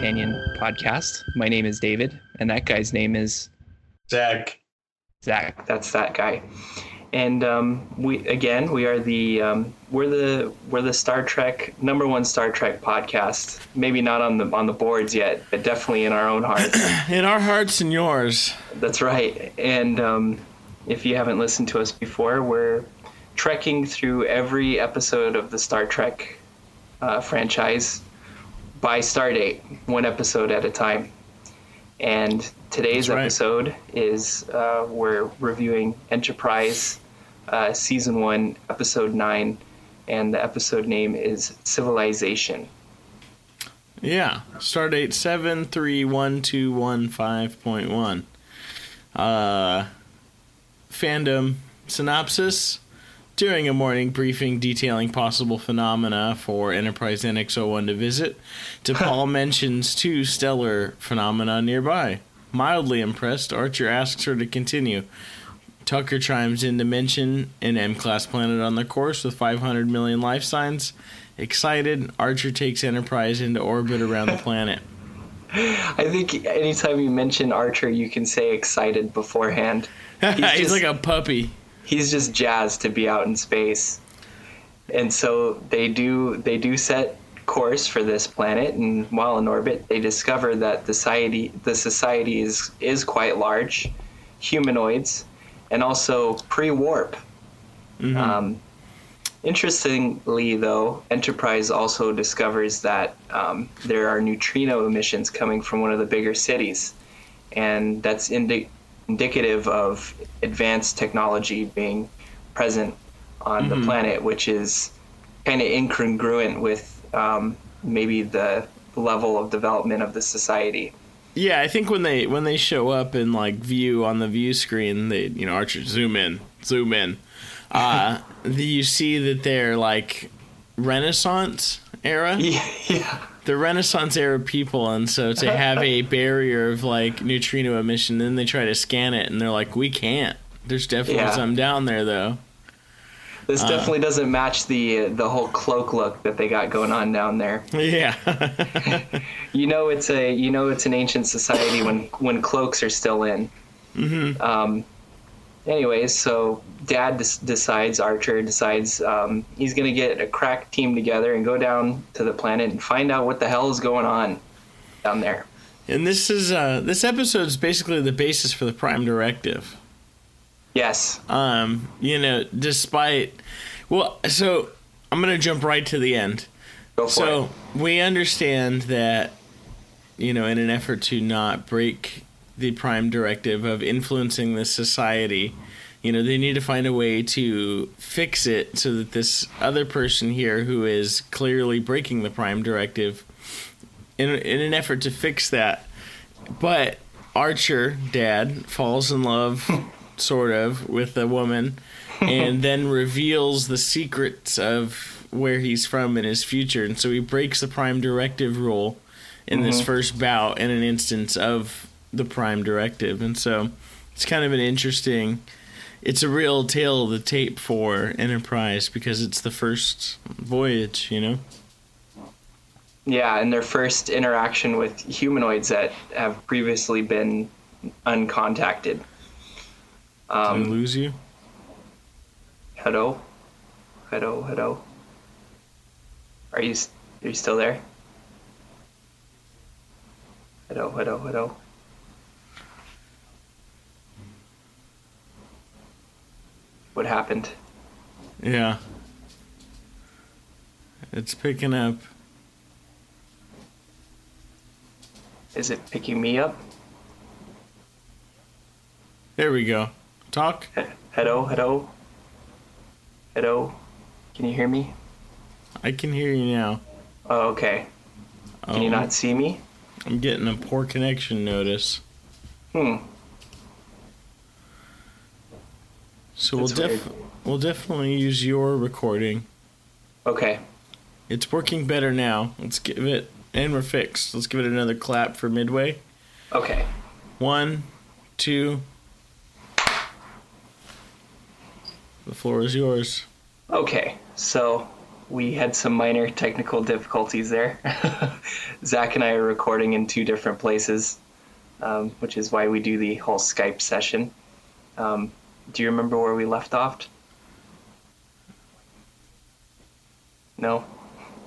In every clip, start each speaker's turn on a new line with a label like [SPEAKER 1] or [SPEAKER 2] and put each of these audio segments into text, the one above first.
[SPEAKER 1] Companion podcast. My name is David, and that guy's name is
[SPEAKER 2] Zach.
[SPEAKER 1] Zach. That's that guy. And um, we again, we are the um, we're the we're the Star Trek number one Star Trek podcast. Maybe not on the on the boards yet, but definitely in our own hearts.
[SPEAKER 2] In our hearts and yours.
[SPEAKER 1] That's right. And um, if you haven't listened to us before, we're trekking through every episode of the Star Trek uh, franchise by Stardate, one episode at a time. And today's
[SPEAKER 2] right.
[SPEAKER 1] episode is uh, we're reviewing Enterprise uh, Season 1, Episode 9, and the episode name is Civilization.
[SPEAKER 2] Yeah. Stardate 731215.1. Uh, fandom synopsis. During a morning briefing detailing possible phenomena for Enterprise NX-01 to visit, T'Pol mentions two stellar phenomena nearby. Mildly impressed, Archer asks her to continue. Tucker chimes in to mention an M-class planet on their course with 500 million life signs. Excited, Archer takes Enterprise into orbit around the planet.
[SPEAKER 1] I think anytime you mention Archer, you can say excited beforehand.
[SPEAKER 2] He's,
[SPEAKER 1] just-
[SPEAKER 2] like a puppy.
[SPEAKER 1] He's just jazzed to be out in space. And so they do they do set course for this planet. And while in orbit they discover that the society the society is is quite large humanoids and also pre-warp. Um, interestingly though enterprise also discovers that um, there are neutrino emissions coming from one of the bigger cities. And that's indi- indicative of advanced technology being present on the planet, which is kind of incongruent with um, maybe the level of development of the society.
[SPEAKER 2] Yeah, I think when they when they show up in like view on the view screen, they you know Archer zoom in, zoom in. Uh, you see that they're like Renaissance era.
[SPEAKER 1] Yeah, yeah,
[SPEAKER 2] the Renaissance era people, and so to have a barrier of like neutrino emission, then they try to scan it, and they're like, we can't. There's definitely
[SPEAKER 1] Yeah.
[SPEAKER 2] some down there though.
[SPEAKER 1] this definitely doesn't match the the whole cloak look that they got going on down there.
[SPEAKER 2] Yeah,
[SPEAKER 1] You know, it's a you know it's an ancient society when when cloaks are still in. Mm-hmm. Um, anyways, so Dad des- decides Archer decides um, he's gonna get a crack team together and go down to the planet and find out what the hell is going on down there.
[SPEAKER 2] and this is uh, this episode is basically the basis for the Prime Directive.
[SPEAKER 1] Yes.
[SPEAKER 2] Um, you know, despite well, so I'm gonna jump right to the end.
[SPEAKER 1] Go for
[SPEAKER 2] So
[SPEAKER 1] it.
[SPEAKER 2] we understand that, you know, in an effort to not break the prime directive of influencing the society, you know, they need to find a way to fix it so that this other person here who is clearly breaking the prime directive, in, in an effort to fix that, but Archer, dad, falls in love, sort of, with a woman, and then reveals the secrets of where he's from in his future. And so he breaks the Prime Directive rule in this mm-hmm. first bout in an instance of the Prime Directive. And so it's kind of an interesting. It's a real tale of the tape for Enterprise because it's the first voyage, you know?
[SPEAKER 1] Yeah, and their first interaction with humanoids that have previously been uncontacted.
[SPEAKER 2] Did I
[SPEAKER 1] Um,
[SPEAKER 2] lose you?
[SPEAKER 1] hello, hello, hello. Are you are you still there? Hello, hello, hello. What happened?
[SPEAKER 2] Yeah. It's picking up.
[SPEAKER 1] Is it picking me up?
[SPEAKER 2] There we go. Talk.
[SPEAKER 1] He- Hello, hello. Hello. Can you hear me?
[SPEAKER 2] I can hear you now.
[SPEAKER 1] Oh, okay. Can you
[SPEAKER 2] Oh,
[SPEAKER 1] not see me?
[SPEAKER 2] I'm getting a poor connection notice.
[SPEAKER 1] Hmm.
[SPEAKER 2] So we'll def- we'll definitely use your recording.
[SPEAKER 1] Okay.
[SPEAKER 2] It's working better now. Let's give it and we're fixed. Let's give it another clap for midway.
[SPEAKER 1] Okay.
[SPEAKER 2] One, two. The floor is yours.
[SPEAKER 1] Okay. So we had some minor technical difficulties there. Zach and I are recording in two different places, um, which is why we do the whole Skype session. Um, do you remember where we left off? No?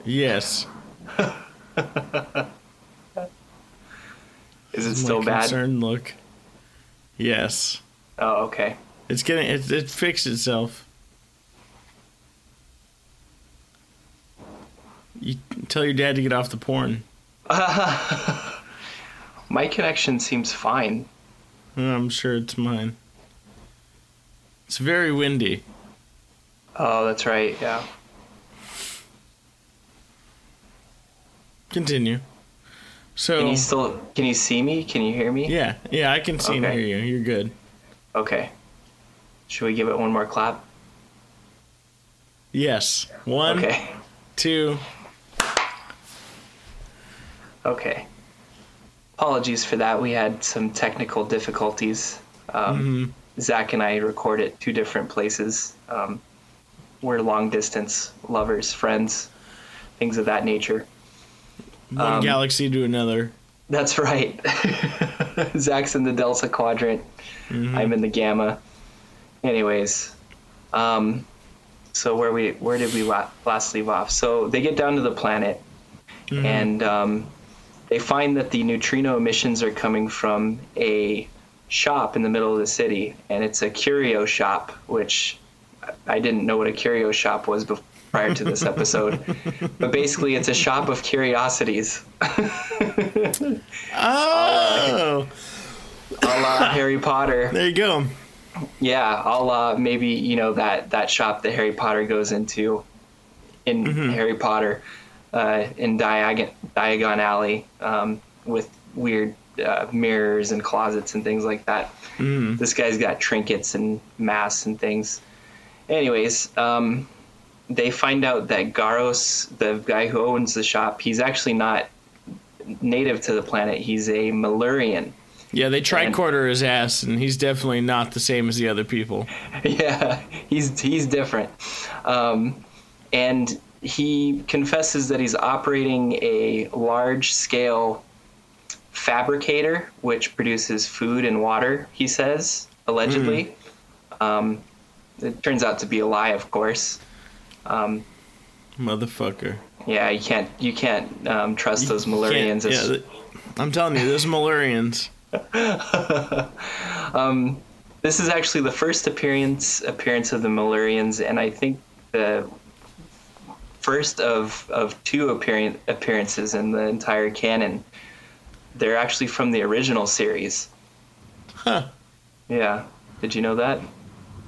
[SPEAKER 2] Yes.
[SPEAKER 1] Is it
[SPEAKER 2] My
[SPEAKER 1] still bad?
[SPEAKER 2] Concerned look. Yes.
[SPEAKER 1] Oh, okay.
[SPEAKER 2] It's getting it, it fixed itself. You tell your dad to get off the porn.
[SPEAKER 1] My connection seems fine.
[SPEAKER 2] I'm sure it's mine. It's very windy.
[SPEAKER 1] Oh, that's right. Yeah.
[SPEAKER 2] Continue. So
[SPEAKER 1] Can you still can you see me? Can you hear me?
[SPEAKER 2] yeah, yeah, I can see and hear you. You're good.
[SPEAKER 1] Okay. Should we give it one more clap?
[SPEAKER 2] Yes. One,
[SPEAKER 1] Okay.
[SPEAKER 2] two.
[SPEAKER 1] Okay. Apologies for that. We had some technical difficulties. Um, Zach and I record at two different places. Um, we're long distance lovers, friends, things of that nature.
[SPEAKER 2] One
[SPEAKER 1] Um,
[SPEAKER 2] galaxy to another.
[SPEAKER 1] That's right. Zach's in the Delta Quadrant. I'm in the Gamma. Anyways, um, so where we where did we la- last leave off? So they get down to the planet, and um, they find that the neutrino emissions are coming from a shop in the middle of the city, and it's a curio shop, which I didn't know what a curio shop was before. Prior to this episode, but basically, it's a shop of curiosities.
[SPEAKER 2] Oh,
[SPEAKER 1] a la Harry Potter.
[SPEAKER 2] there you go.
[SPEAKER 1] Yeah, I'll uh, maybe you know that that shop that Harry Potter goes into in Harry Potter uh, in Diagon Diagon Alley um, with weird uh, mirrors and closets and things like that. This guy's got trinkets and masks and things. Anyways, um, they find out that Garos, the guy who owns the shop, he's actually not native to the planet. He's a Malurian.
[SPEAKER 2] Yeah, they tricorder his ass, and he's definitely not the same as the other people.
[SPEAKER 1] yeah, he's he's different, um, and he confesses that he's operating a large-scale fabricator, which produces food and water. He says allegedly. Um, it turns out to be a lie, of course. Um,
[SPEAKER 2] Motherfucker.
[SPEAKER 1] yeah, you can't you can't um, trust those Malurians.
[SPEAKER 2] Yeah, th- I'm telling you, those Malurians.
[SPEAKER 1] this is actually the first appearance appearance of the Malurians, and I think the first of of two appearance appearances in the entire canon. They're actually from the original series.
[SPEAKER 2] Huh.
[SPEAKER 1] Yeah. Did you know that?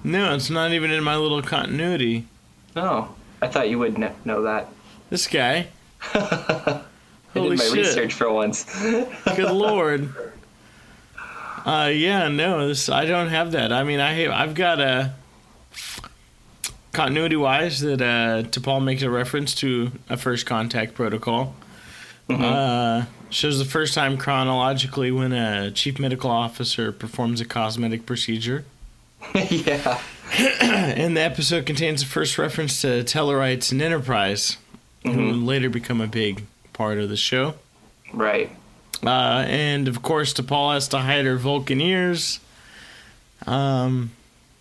[SPEAKER 2] No, it's not even in my little continuity.
[SPEAKER 1] Oh, I thought you would kn- know that.
[SPEAKER 2] This guy.
[SPEAKER 1] I
[SPEAKER 2] Holy
[SPEAKER 1] did my
[SPEAKER 2] shit.
[SPEAKER 1] research for once.
[SPEAKER 2] Good lord. Uh, yeah, no, this I don't have that. I mean, I have, I've got a continuity wise that uh, T'Pol makes a reference to a first contact protocol. Uh, shows the first time chronologically when a chief medical officer performs a cosmetic procedure.
[SPEAKER 1] yeah.
[SPEAKER 2] And the episode contains the first reference to Tellarites and Enterprise, who later become a big part of the show.
[SPEAKER 1] Right.
[SPEAKER 2] Uh, and of course, T'Pol has to hide her Vulcan ears. Um,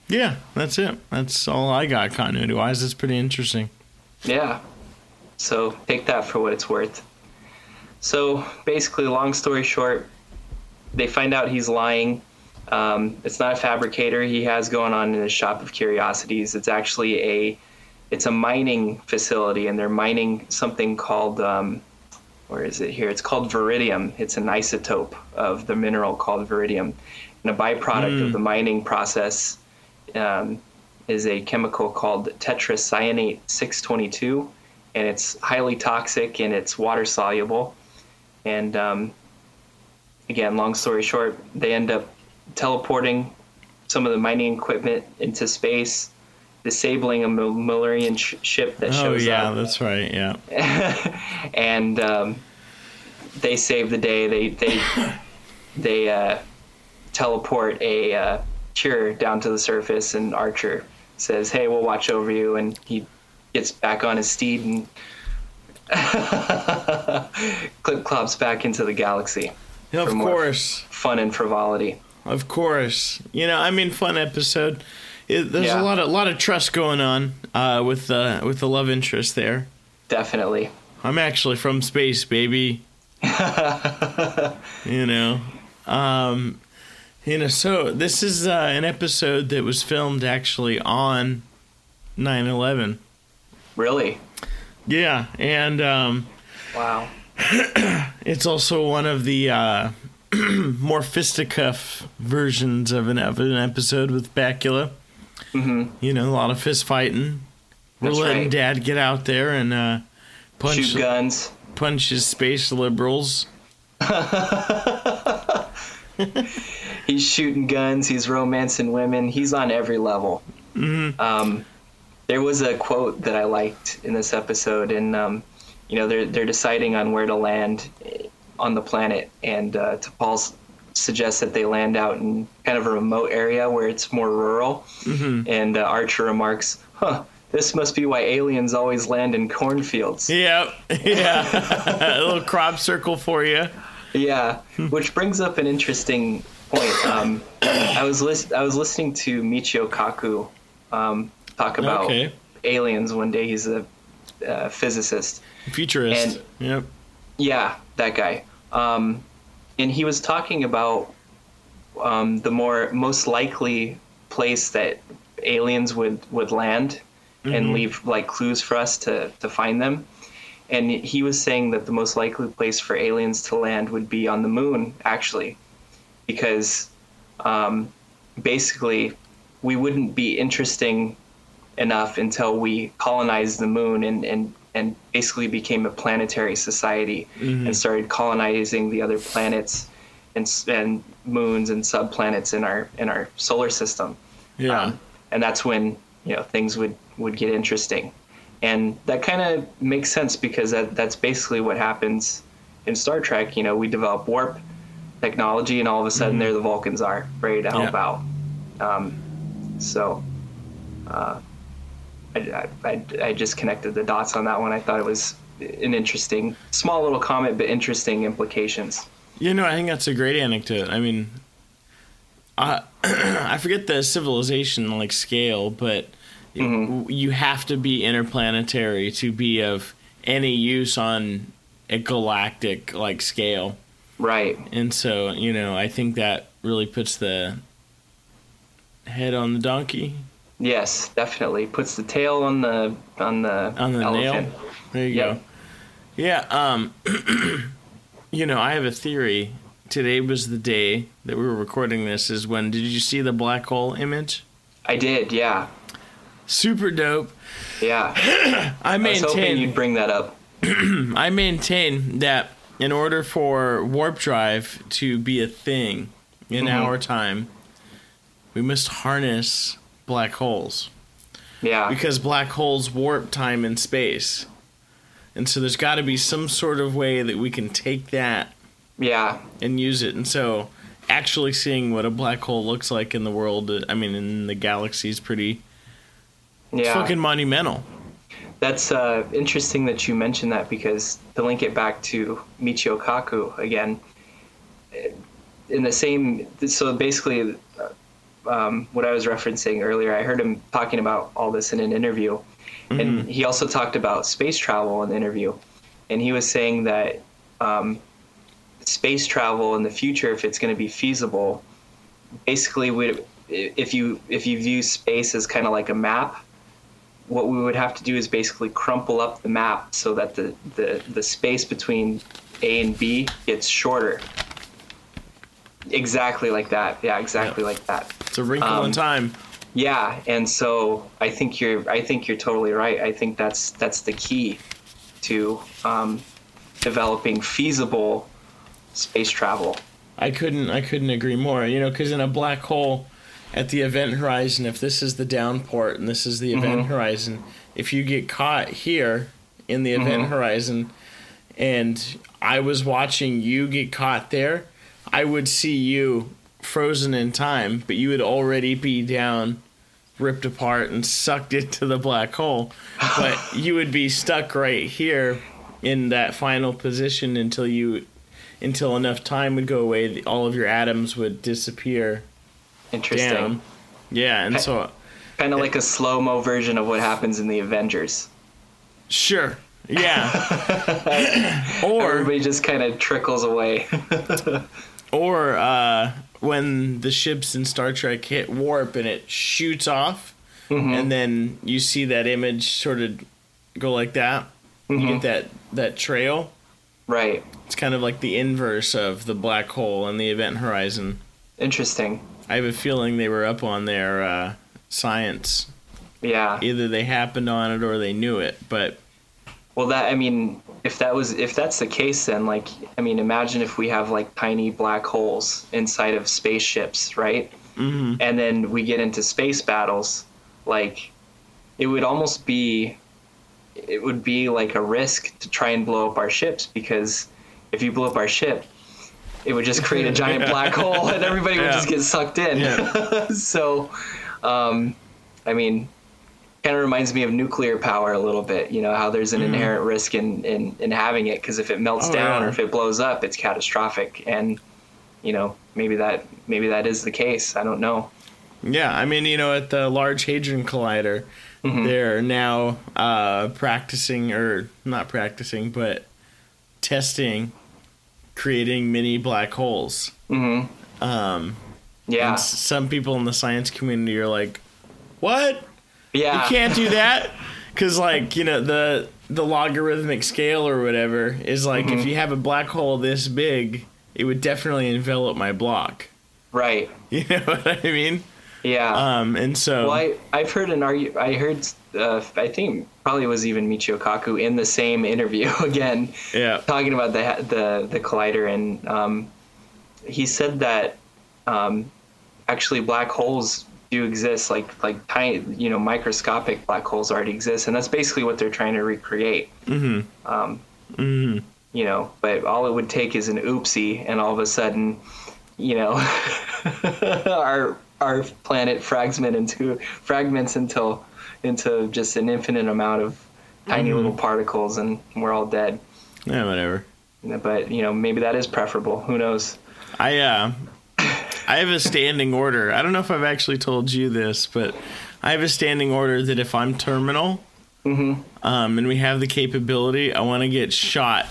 [SPEAKER 2] yeah, that's it. That's all I got continuity wise. That's pretty interesting.
[SPEAKER 1] Yeah. So take that for what it's worth. So basically, long story short, they find out he's lying. Um, it's not a fabricator he has going on in his shop of curiosities. It's actually a it's a mining facility, and they're mining something called um, where is it here? It's called veridium. It's an isotope of the mineral called veridium, and a byproduct of the mining process um, is a chemical called tetracyanate 622, and it's highly toxic and it's water soluble. And um, again, long story short, they end up teleporting some of the mining equipment into space, disabling a Mil- Malurian sh- ship that
[SPEAKER 2] Oh
[SPEAKER 1] shows
[SPEAKER 2] yeah,
[SPEAKER 1] up, Oh yeah,
[SPEAKER 2] that's right. Yeah.
[SPEAKER 1] and um, they save the day. They they they uh, teleport a uh, cure down to the surface, and Archer says, "Hey, we'll watch over you," and he gets back on his steed and clip clops back into the galaxy.
[SPEAKER 2] Of course.
[SPEAKER 1] Fun and frivolity.
[SPEAKER 2] Of course. You know, I mean, fun episode. It, there's
[SPEAKER 1] Yeah.
[SPEAKER 2] a lot of lot of trust going on uh, with the with the love interest there.
[SPEAKER 1] Definitely.
[SPEAKER 2] I'm actually from space, baby. you know, um, you know. So this is uh, an episode that was filmed actually on 9/11.
[SPEAKER 1] Really?
[SPEAKER 2] Yeah, and um,
[SPEAKER 1] Wow.
[SPEAKER 2] it's also one of the uh, more fisticuff versions of an, of an episode with Bakula.
[SPEAKER 1] hmm
[SPEAKER 2] You know, a lot of fist fighting. We're
[SPEAKER 1] That's
[SPEAKER 2] letting
[SPEAKER 1] right.
[SPEAKER 2] Dad get out there and uh, punch
[SPEAKER 1] Shoot guns.
[SPEAKER 2] punch his space liberals.
[SPEAKER 1] He's shooting guns. He's romancing women. He's on every level.
[SPEAKER 2] Mm-hmm.
[SPEAKER 1] Um, there was a quote that I liked in this episode, and um, you know they're they're deciding on where to land on the planet, and uh, T'Pol suggests that they land out in kind of a remote area where it's more rural.
[SPEAKER 2] Mm-hmm.
[SPEAKER 1] And uh, Archer remarks, "Huh." This must be why aliens always land in cornfields.
[SPEAKER 2] Yep, yeah, a little crop circle for you.
[SPEAKER 1] Yeah, which brings up an interesting point. Um, I was lis- I was listening to Michio Kaku um, talk about
[SPEAKER 2] Okay.
[SPEAKER 1] aliens one day. He's a uh, physicist.
[SPEAKER 2] Futurist.
[SPEAKER 1] And-
[SPEAKER 2] yep.
[SPEAKER 1] Yeah, that guy. Um, and he was talking about um, the more most likely place that aliens would would land and leave like clues for us to to find them. And he was saying that the most likely place for aliens to land would be on the moon, actually, because um, basically we wouldn't be interesting enough until we colonized the moon and, and, and basically became a planetary society and started colonizing the other planets and, and moons and subplanets in our in our solar system.
[SPEAKER 2] Yeah.
[SPEAKER 1] Um, and that's when you know things would would get interesting, and that kind of makes sense because that that's basically what happens in Star Trek. You know, we develop warp technology, and all of a sudden there the Vulcans are ready to help
[SPEAKER 2] Yeah.
[SPEAKER 1] out. Um, so. Uh, I, I, I just connected the dots on that one. I thought it was an interesting, small little comment, but interesting implications.
[SPEAKER 2] You know, I think that's a great anecdote. I mean, I I forget the civilization like scale, but
[SPEAKER 1] Mm-hmm.
[SPEAKER 2] you have to be interplanetary to be of any use on a galactic like scale.
[SPEAKER 1] Right.
[SPEAKER 2] And so, you know, I think that really puts the head on the donkey,
[SPEAKER 1] Yes, definitely puts the tail on the on the
[SPEAKER 2] on the
[SPEAKER 1] elephant.
[SPEAKER 2] nail. There you
[SPEAKER 1] Yep.
[SPEAKER 2] go. Yeah, um you know, I have a theory. Today was the day that we were recording this is when did you see the black hole image?
[SPEAKER 1] I did. Yeah.
[SPEAKER 2] Super dope.
[SPEAKER 1] Yeah.
[SPEAKER 2] I
[SPEAKER 1] I was hoping you'd bring that up.
[SPEAKER 2] I maintain that in order for warp drive to be a thing in
[SPEAKER 1] Mm-hmm.
[SPEAKER 2] our time, we must harness black holes.
[SPEAKER 1] Yeah.
[SPEAKER 2] because black holes warp time and space. And so there's got to be some sort of way that we can take that
[SPEAKER 1] Yeah.
[SPEAKER 2] and use it. And so actually seeing what a black hole looks like in the world, uh, I mean, in the galaxy is pretty it's
[SPEAKER 1] Yeah.
[SPEAKER 2] fucking monumental.
[SPEAKER 1] That's uh, interesting that you mentioned that because to link it back to Michio Kaku again, in the same, so basically, uh, um, what I was referencing earlier, I heard him talking about all this in an interview, And he also talked about space travel in the interview, and he was saying that um, space travel in the future, if it's going to be feasible, basically, we, if you if you view space as kind of like a map, what we would have to do is basically crumple up the map so that the the, the space between A and B gets shorter. Exactly like that. Yeah, exactly
[SPEAKER 2] Yeah.
[SPEAKER 1] like that.
[SPEAKER 2] It's a wrinkle in
[SPEAKER 1] Um,
[SPEAKER 2] time.
[SPEAKER 1] Yeah, and so I think you're I think you're totally right. I think that's that's the key to um, developing feasible space travel.
[SPEAKER 2] I couldn't I couldn't agree more. You know, because in a black hole, at the event horizon, if this is the down port and this is the event horizon, if you get caught here in the event horizon, and I was watching you get caught there, I would see you frozen in time, but you would already be down, ripped apart, and sucked into the black hole. But you would be stuck right here in that final position until you until enough time would go away, all of your atoms would disappear
[SPEAKER 1] Interesting.
[SPEAKER 2] down. Yeah, and so
[SPEAKER 1] Kind of like a slow mo version of what happens in the Avengers.
[SPEAKER 2] sure, yeah, or
[SPEAKER 1] Everybody just kind of trickles away.
[SPEAKER 2] or uh, when the ships in Star Trek hit warp and it shoots off, and then you see that image sort of go like that. You get that that trail.
[SPEAKER 1] right.
[SPEAKER 2] It's kind of like the inverse of the black hole and the event horizon.
[SPEAKER 1] Interesting.
[SPEAKER 2] I have a feeling they were up on their uh, science.
[SPEAKER 1] Yeah.
[SPEAKER 2] Either they happened on it or they knew it. But
[SPEAKER 1] Well, that I mean, if that was if that's the case, then like I mean, imagine if we have like tiny black holes inside of spaceships, right? Mm-hmm. And then we get into space battles, like it would almost be it would be like a risk to try and blow up our ships because if you blow up our ship, it would just create a giant black hole and everybody would just get sucked in.
[SPEAKER 2] Yeah.
[SPEAKER 1] so, um, I mean, kind of reminds me of nuclear power a little bit. You know how there's an inherent risk in in, in having it because if it melts
[SPEAKER 2] Oh,
[SPEAKER 1] down
[SPEAKER 2] yeah.
[SPEAKER 1] or if it blows up, it's catastrophic. And you know maybe that maybe that is the case. I don't know.
[SPEAKER 2] yeah, I mean, you know, at the Large Hadron Collider, they're now uh, practicing, or not practicing, but testing creating mini black holes.
[SPEAKER 1] hmm
[SPEAKER 2] Um,
[SPEAKER 1] Yeah,
[SPEAKER 2] and s- some people in the science community are like, "What?
[SPEAKER 1] Yeah,
[SPEAKER 2] You can't do that because like you know the the logarithmic scale or whatever is like
[SPEAKER 1] Mm-hmm.
[SPEAKER 2] if you have a black hole this big it would definitely envelop my block
[SPEAKER 1] right.
[SPEAKER 2] you know what i mean
[SPEAKER 1] Yeah.
[SPEAKER 2] um and so
[SPEAKER 1] Well, I, I've heard an argue. I heard, uh, I think probably it was even Michio Kaku in the same interview again,
[SPEAKER 2] yeah
[SPEAKER 1] talking about the the the collider, and um, he said that um, actually black holes do exist, like like tiny, you know, microscopic black holes already exist, and that's basically what they're trying to recreate. Mm-hmm. Um, You know, but all it would take is an oopsie, and all of a sudden, you know, our our planet fragments into fragments until into just an infinite amount of tiny little particles, and we're all dead.
[SPEAKER 2] yeah whatever
[SPEAKER 1] But you know, maybe that is preferable. Who knows?
[SPEAKER 2] i uh i have a standing order i don't know if i've actually told you this but i have a standing order that if i'm terminal
[SPEAKER 1] Mm-hmm.
[SPEAKER 2] um and we have the capability i want to get shot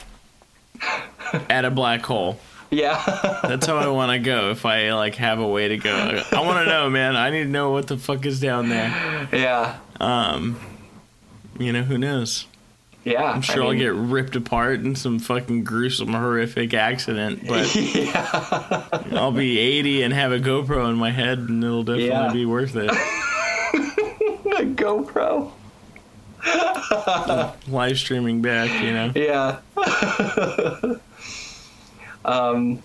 [SPEAKER 2] at a black hole
[SPEAKER 1] Yeah,
[SPEAKER 2] That's how I want to go. If I like have a way to go, I want to know, man. I need to know what the fuck is down there.
[SPEAKER 1] yeah, Um
[SPEAKER 2] You know, who knows?
[SPEAKER 1] Yeah.
[SPEAKER 2] I'm sure I will get ripped apart in some fucking gruesome, horrific accident, but I'll be 80 and have a GoPro in my head, and it'll definitely
[SPEAKER 1] Yeah.
[SPEAKER 2] be worth it.
[SPEAKER 1] a GoPro.
[SPEAKER 2] Live streaming back, you know.
[SPEAKER 1] Yeah. um,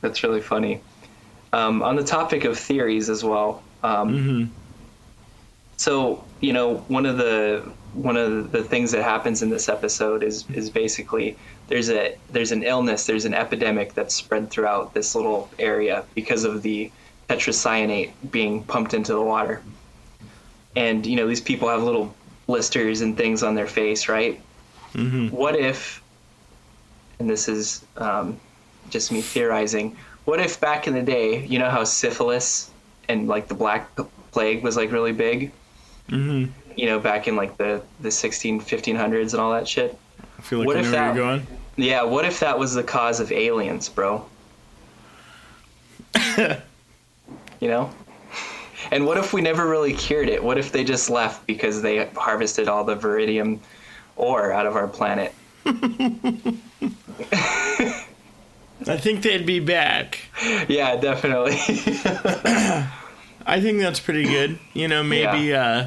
[SPEAKER 1] that's really funny. Um, on the topic of theories as well. Um, So you know, one of the one of the things that happens in this episode is is basically there's a there's an illness, there's an epidemic that's spread throughout this little area because of the tetracyanate being pumped into the water. And you know, these people have little blisters and things on their face, right? What if, and this is um, just me theorizing, what if back in the day, you know how syphilis and like the Black Plague was like really big? Mm-hmm. You know, back in like the the 16 1500s and all that shit.
[SPEAKER 2] I feel like
[SPEAKER 1] What
[SPEAKER 2] I
[SPEAKER 1] if
[SPEAKER 2] know where you're going.
[SPEAKER 1] Yeah, what if that was the cause of aliens, bro? you know? And what if we never really cured it? What if they just left because they harvested all the veridium ore out of our planet?
[SPEAKER 2] I think they'd be back.
[SPEAKER 1] Yeah, definitely.
[SPEAKER 2] I think that's pretty good. You know, maybe uh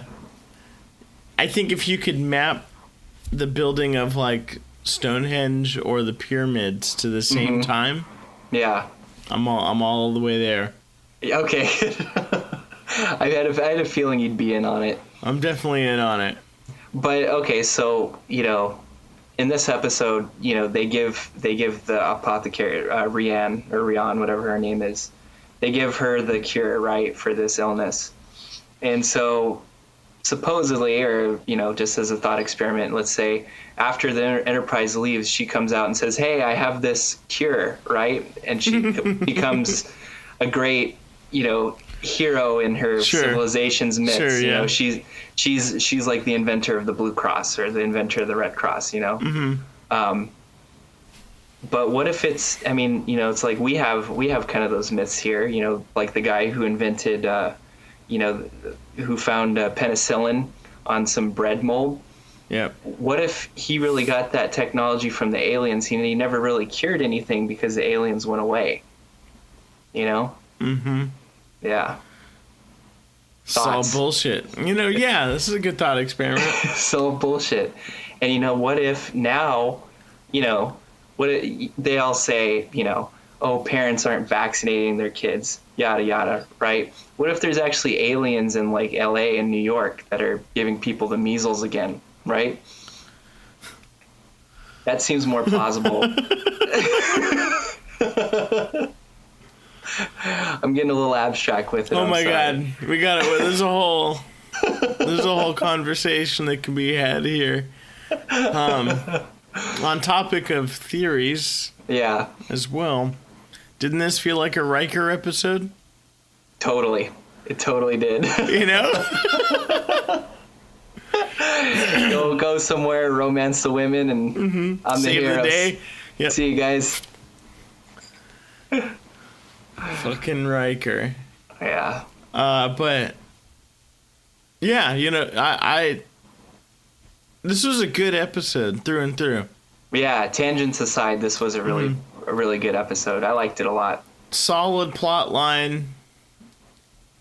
[SPEAKER 2] I think if you could map the building of like Stonehenge or the pyramids to the same time,
[SPEAKER 1] yeah.
[SPEAKER 2] I'm all I'm all the way there.
[SPEAKER 1] Okay. I had a, I had a feeling you'd be in on it.
[SPEAKER 2] I'm definitely in on it.
[SPEAKER 1] But okay, so you know, in this episode, you know, they give they give the apothecary uh, Rianne or Rian, whatever her name is, they give her the cure right for this illness, and so supposedly, or you know, just as a thought experiment, let's say after the Enterprise leaves, she comes out and says, "Hey, I have this cure, right?" And she becomes a great, you know, hero in her
[SPEAKER 2] Sure.
[SPEAKER 1] civilization's midst.
[SPEAKER 2] Sure,
[SPEAKER 1] you know, she's she's she's like the inventor of the Blue Cross or the inventor of the Red Cross. You know. Mm-hmm. Um, but what if it's? I mean, you know, it's like we have we have kind of those myths here. You know, like the guy who invented, uh, you know, who found uh, penicillin on some bread mold.
[SPEAKER 2] Yeah.
[SPEAKER 1] What if he really got that technology from the aliens? He, he never really cured anything because the aliens went away. You know?
[SPEAKER 2] Mm-hmm.
[SPEAKER 1] Yeah.
[SPEAKER 2] It's all bullshit. You know, yeah, this is a good thought experiment.
[SPEAKER 1] so bullshit. And you know, what if now, you know, what it, they all say, you know, oh, parents aren't vaccinating their kids, yada yada, right? What if there's actually aliens in like L.A. and New York that are giving people the measles again, right? That seems more plausible. I'm getting a little abstract with it.
[SPEAKER 2] Oh
[SPEAKER 1] I'm
[SPEAKER 2] my
[SPEAKER 1] sorry.
[SPEAKER 2] god, we got it. There's a whole, there's a whole conversation that can be had here. Um, on topic of theories
[SPEAKER 1] Yeah,
[SPEAKER 2] as well. Didn't this feel like a Riker episode?
[SPEAKER 1] totally. It totally did.
[SPEAKER 2] You know,
[SPEAKER 1] go go somewhere, romance the women, and I'm the
[SPEAKER 2] Mm-hmm.
[SPEAKER 1] hero.
[SPEAKER 2] the day. Yep.
[SPEAKER 1] See you guys.
[SPEAKER 2] Fucking Riker.
[SPEAKER 1] Yeah,
[SPEAKER 2] Uh, but yeah, you know, I, I this was a good episode through and through.
[SPEAKER 1] yeah. Tangents aside, this was a really
[SPEAKER 2] Mm-hmm.
[SPEAKER 1] A really good episode. I liked it a lot.
[SPEAKER 2] Solid plot line.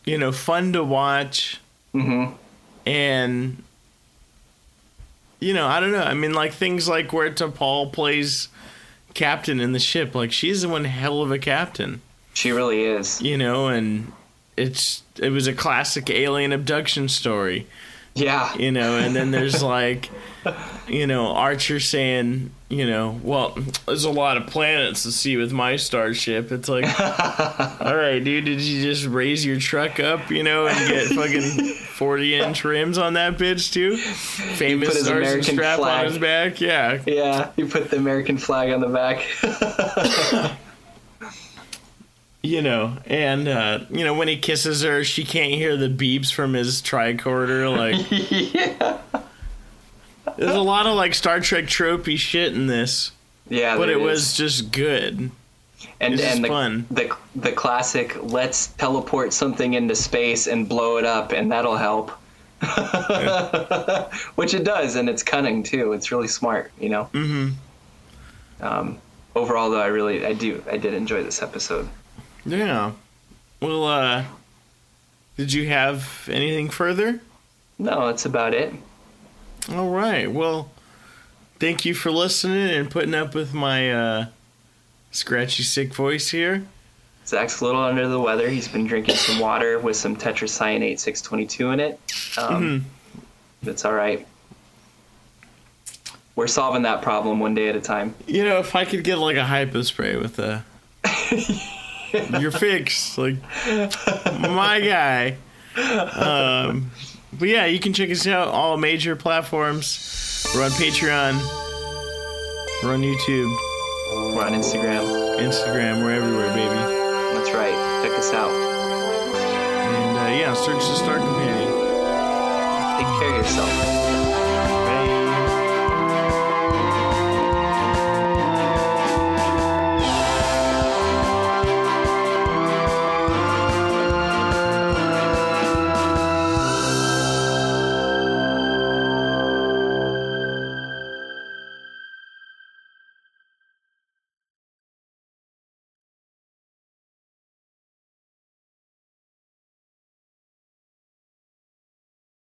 [SPEAKER 2] You know, fun to watch.
[SPEAKER 1] Mm-hmm.
[SPEAKER 2] and you know i don't know i mean like things like where T'Pol plays captain in the ship like she's one hell of a captain
[SPEAKER 1] She really is.
[SPEAKER 2] you know and it's it was a classic alien abduction story
[SPEAKER 1] Yeah,
[SPEAKER 2] you know and then there's like you know archer saying you know well there's a lot of planets to see with my starship it's like all right dude did you just raise your truck up you know and get fucking 40 inch rims on that bitch too famous
[SPEAKER 1] put his
[SPEAKER 2] stars
[SPEAKER 1] American
[SPEAKER 2] strap
[SPEAKER 1] flag.
[SPEAKER 2] on his back yeah
[SPEAKER 1] yeah. You put the American flag on the back.
[SPEAKER 2] you know and uh you know when he kisses her she can't hear the beeps from his tricorder like
[SPEAKER 1] yeah,
[SPEAKER 2] there's a lot of like star trek tropey shit in this
[SPEAKER 1] yeah.
[SPEAKER 2] but it was just good
[SPEAKER 1] and
[SPEAKER 2] just
[SPEAKER 1] and the,
[SPEAKER 2] fun.
[SPEAKER 1] the the classic. Let's teleport something into space and blow it up, and that'll help. Which it does, and it's cunning too. It's really smart, you know. Mm-hmm. Um, overall, though, I really, I do, I did enjoy this episode.
[SPEAKER 2] Yeah. Well, uh, did you have anything further?
[SPEAKER 1] No, that's about it.
[SPEAKER 2] All right. Well, thank you for listening and putting up with my uh, scratchy, sick voice here.
[SPEAKER 1] Zach's a little under the weather. He's been drinking some water with some tetracyanate 622 in it. Um, That's all right. We're solving that problem one day at a time.
[SPEAKER 2] You know, if I could get like a hypo spray with a. You're fixed. Like, my guy. Um, but yeah, you can check us out all major platforms. We're on Patreon. We're on YouTube,
[SPEAKER 1] We're on Instagram.
[SPEAKER 2] Instagram. We're everywhere, baby.
[SPEAKER 1] That's right. Check us out.
[SPEAKER 2] And uh, yeah, search the Star Companion.
[SPEAKER 1] Take care. care of yourself.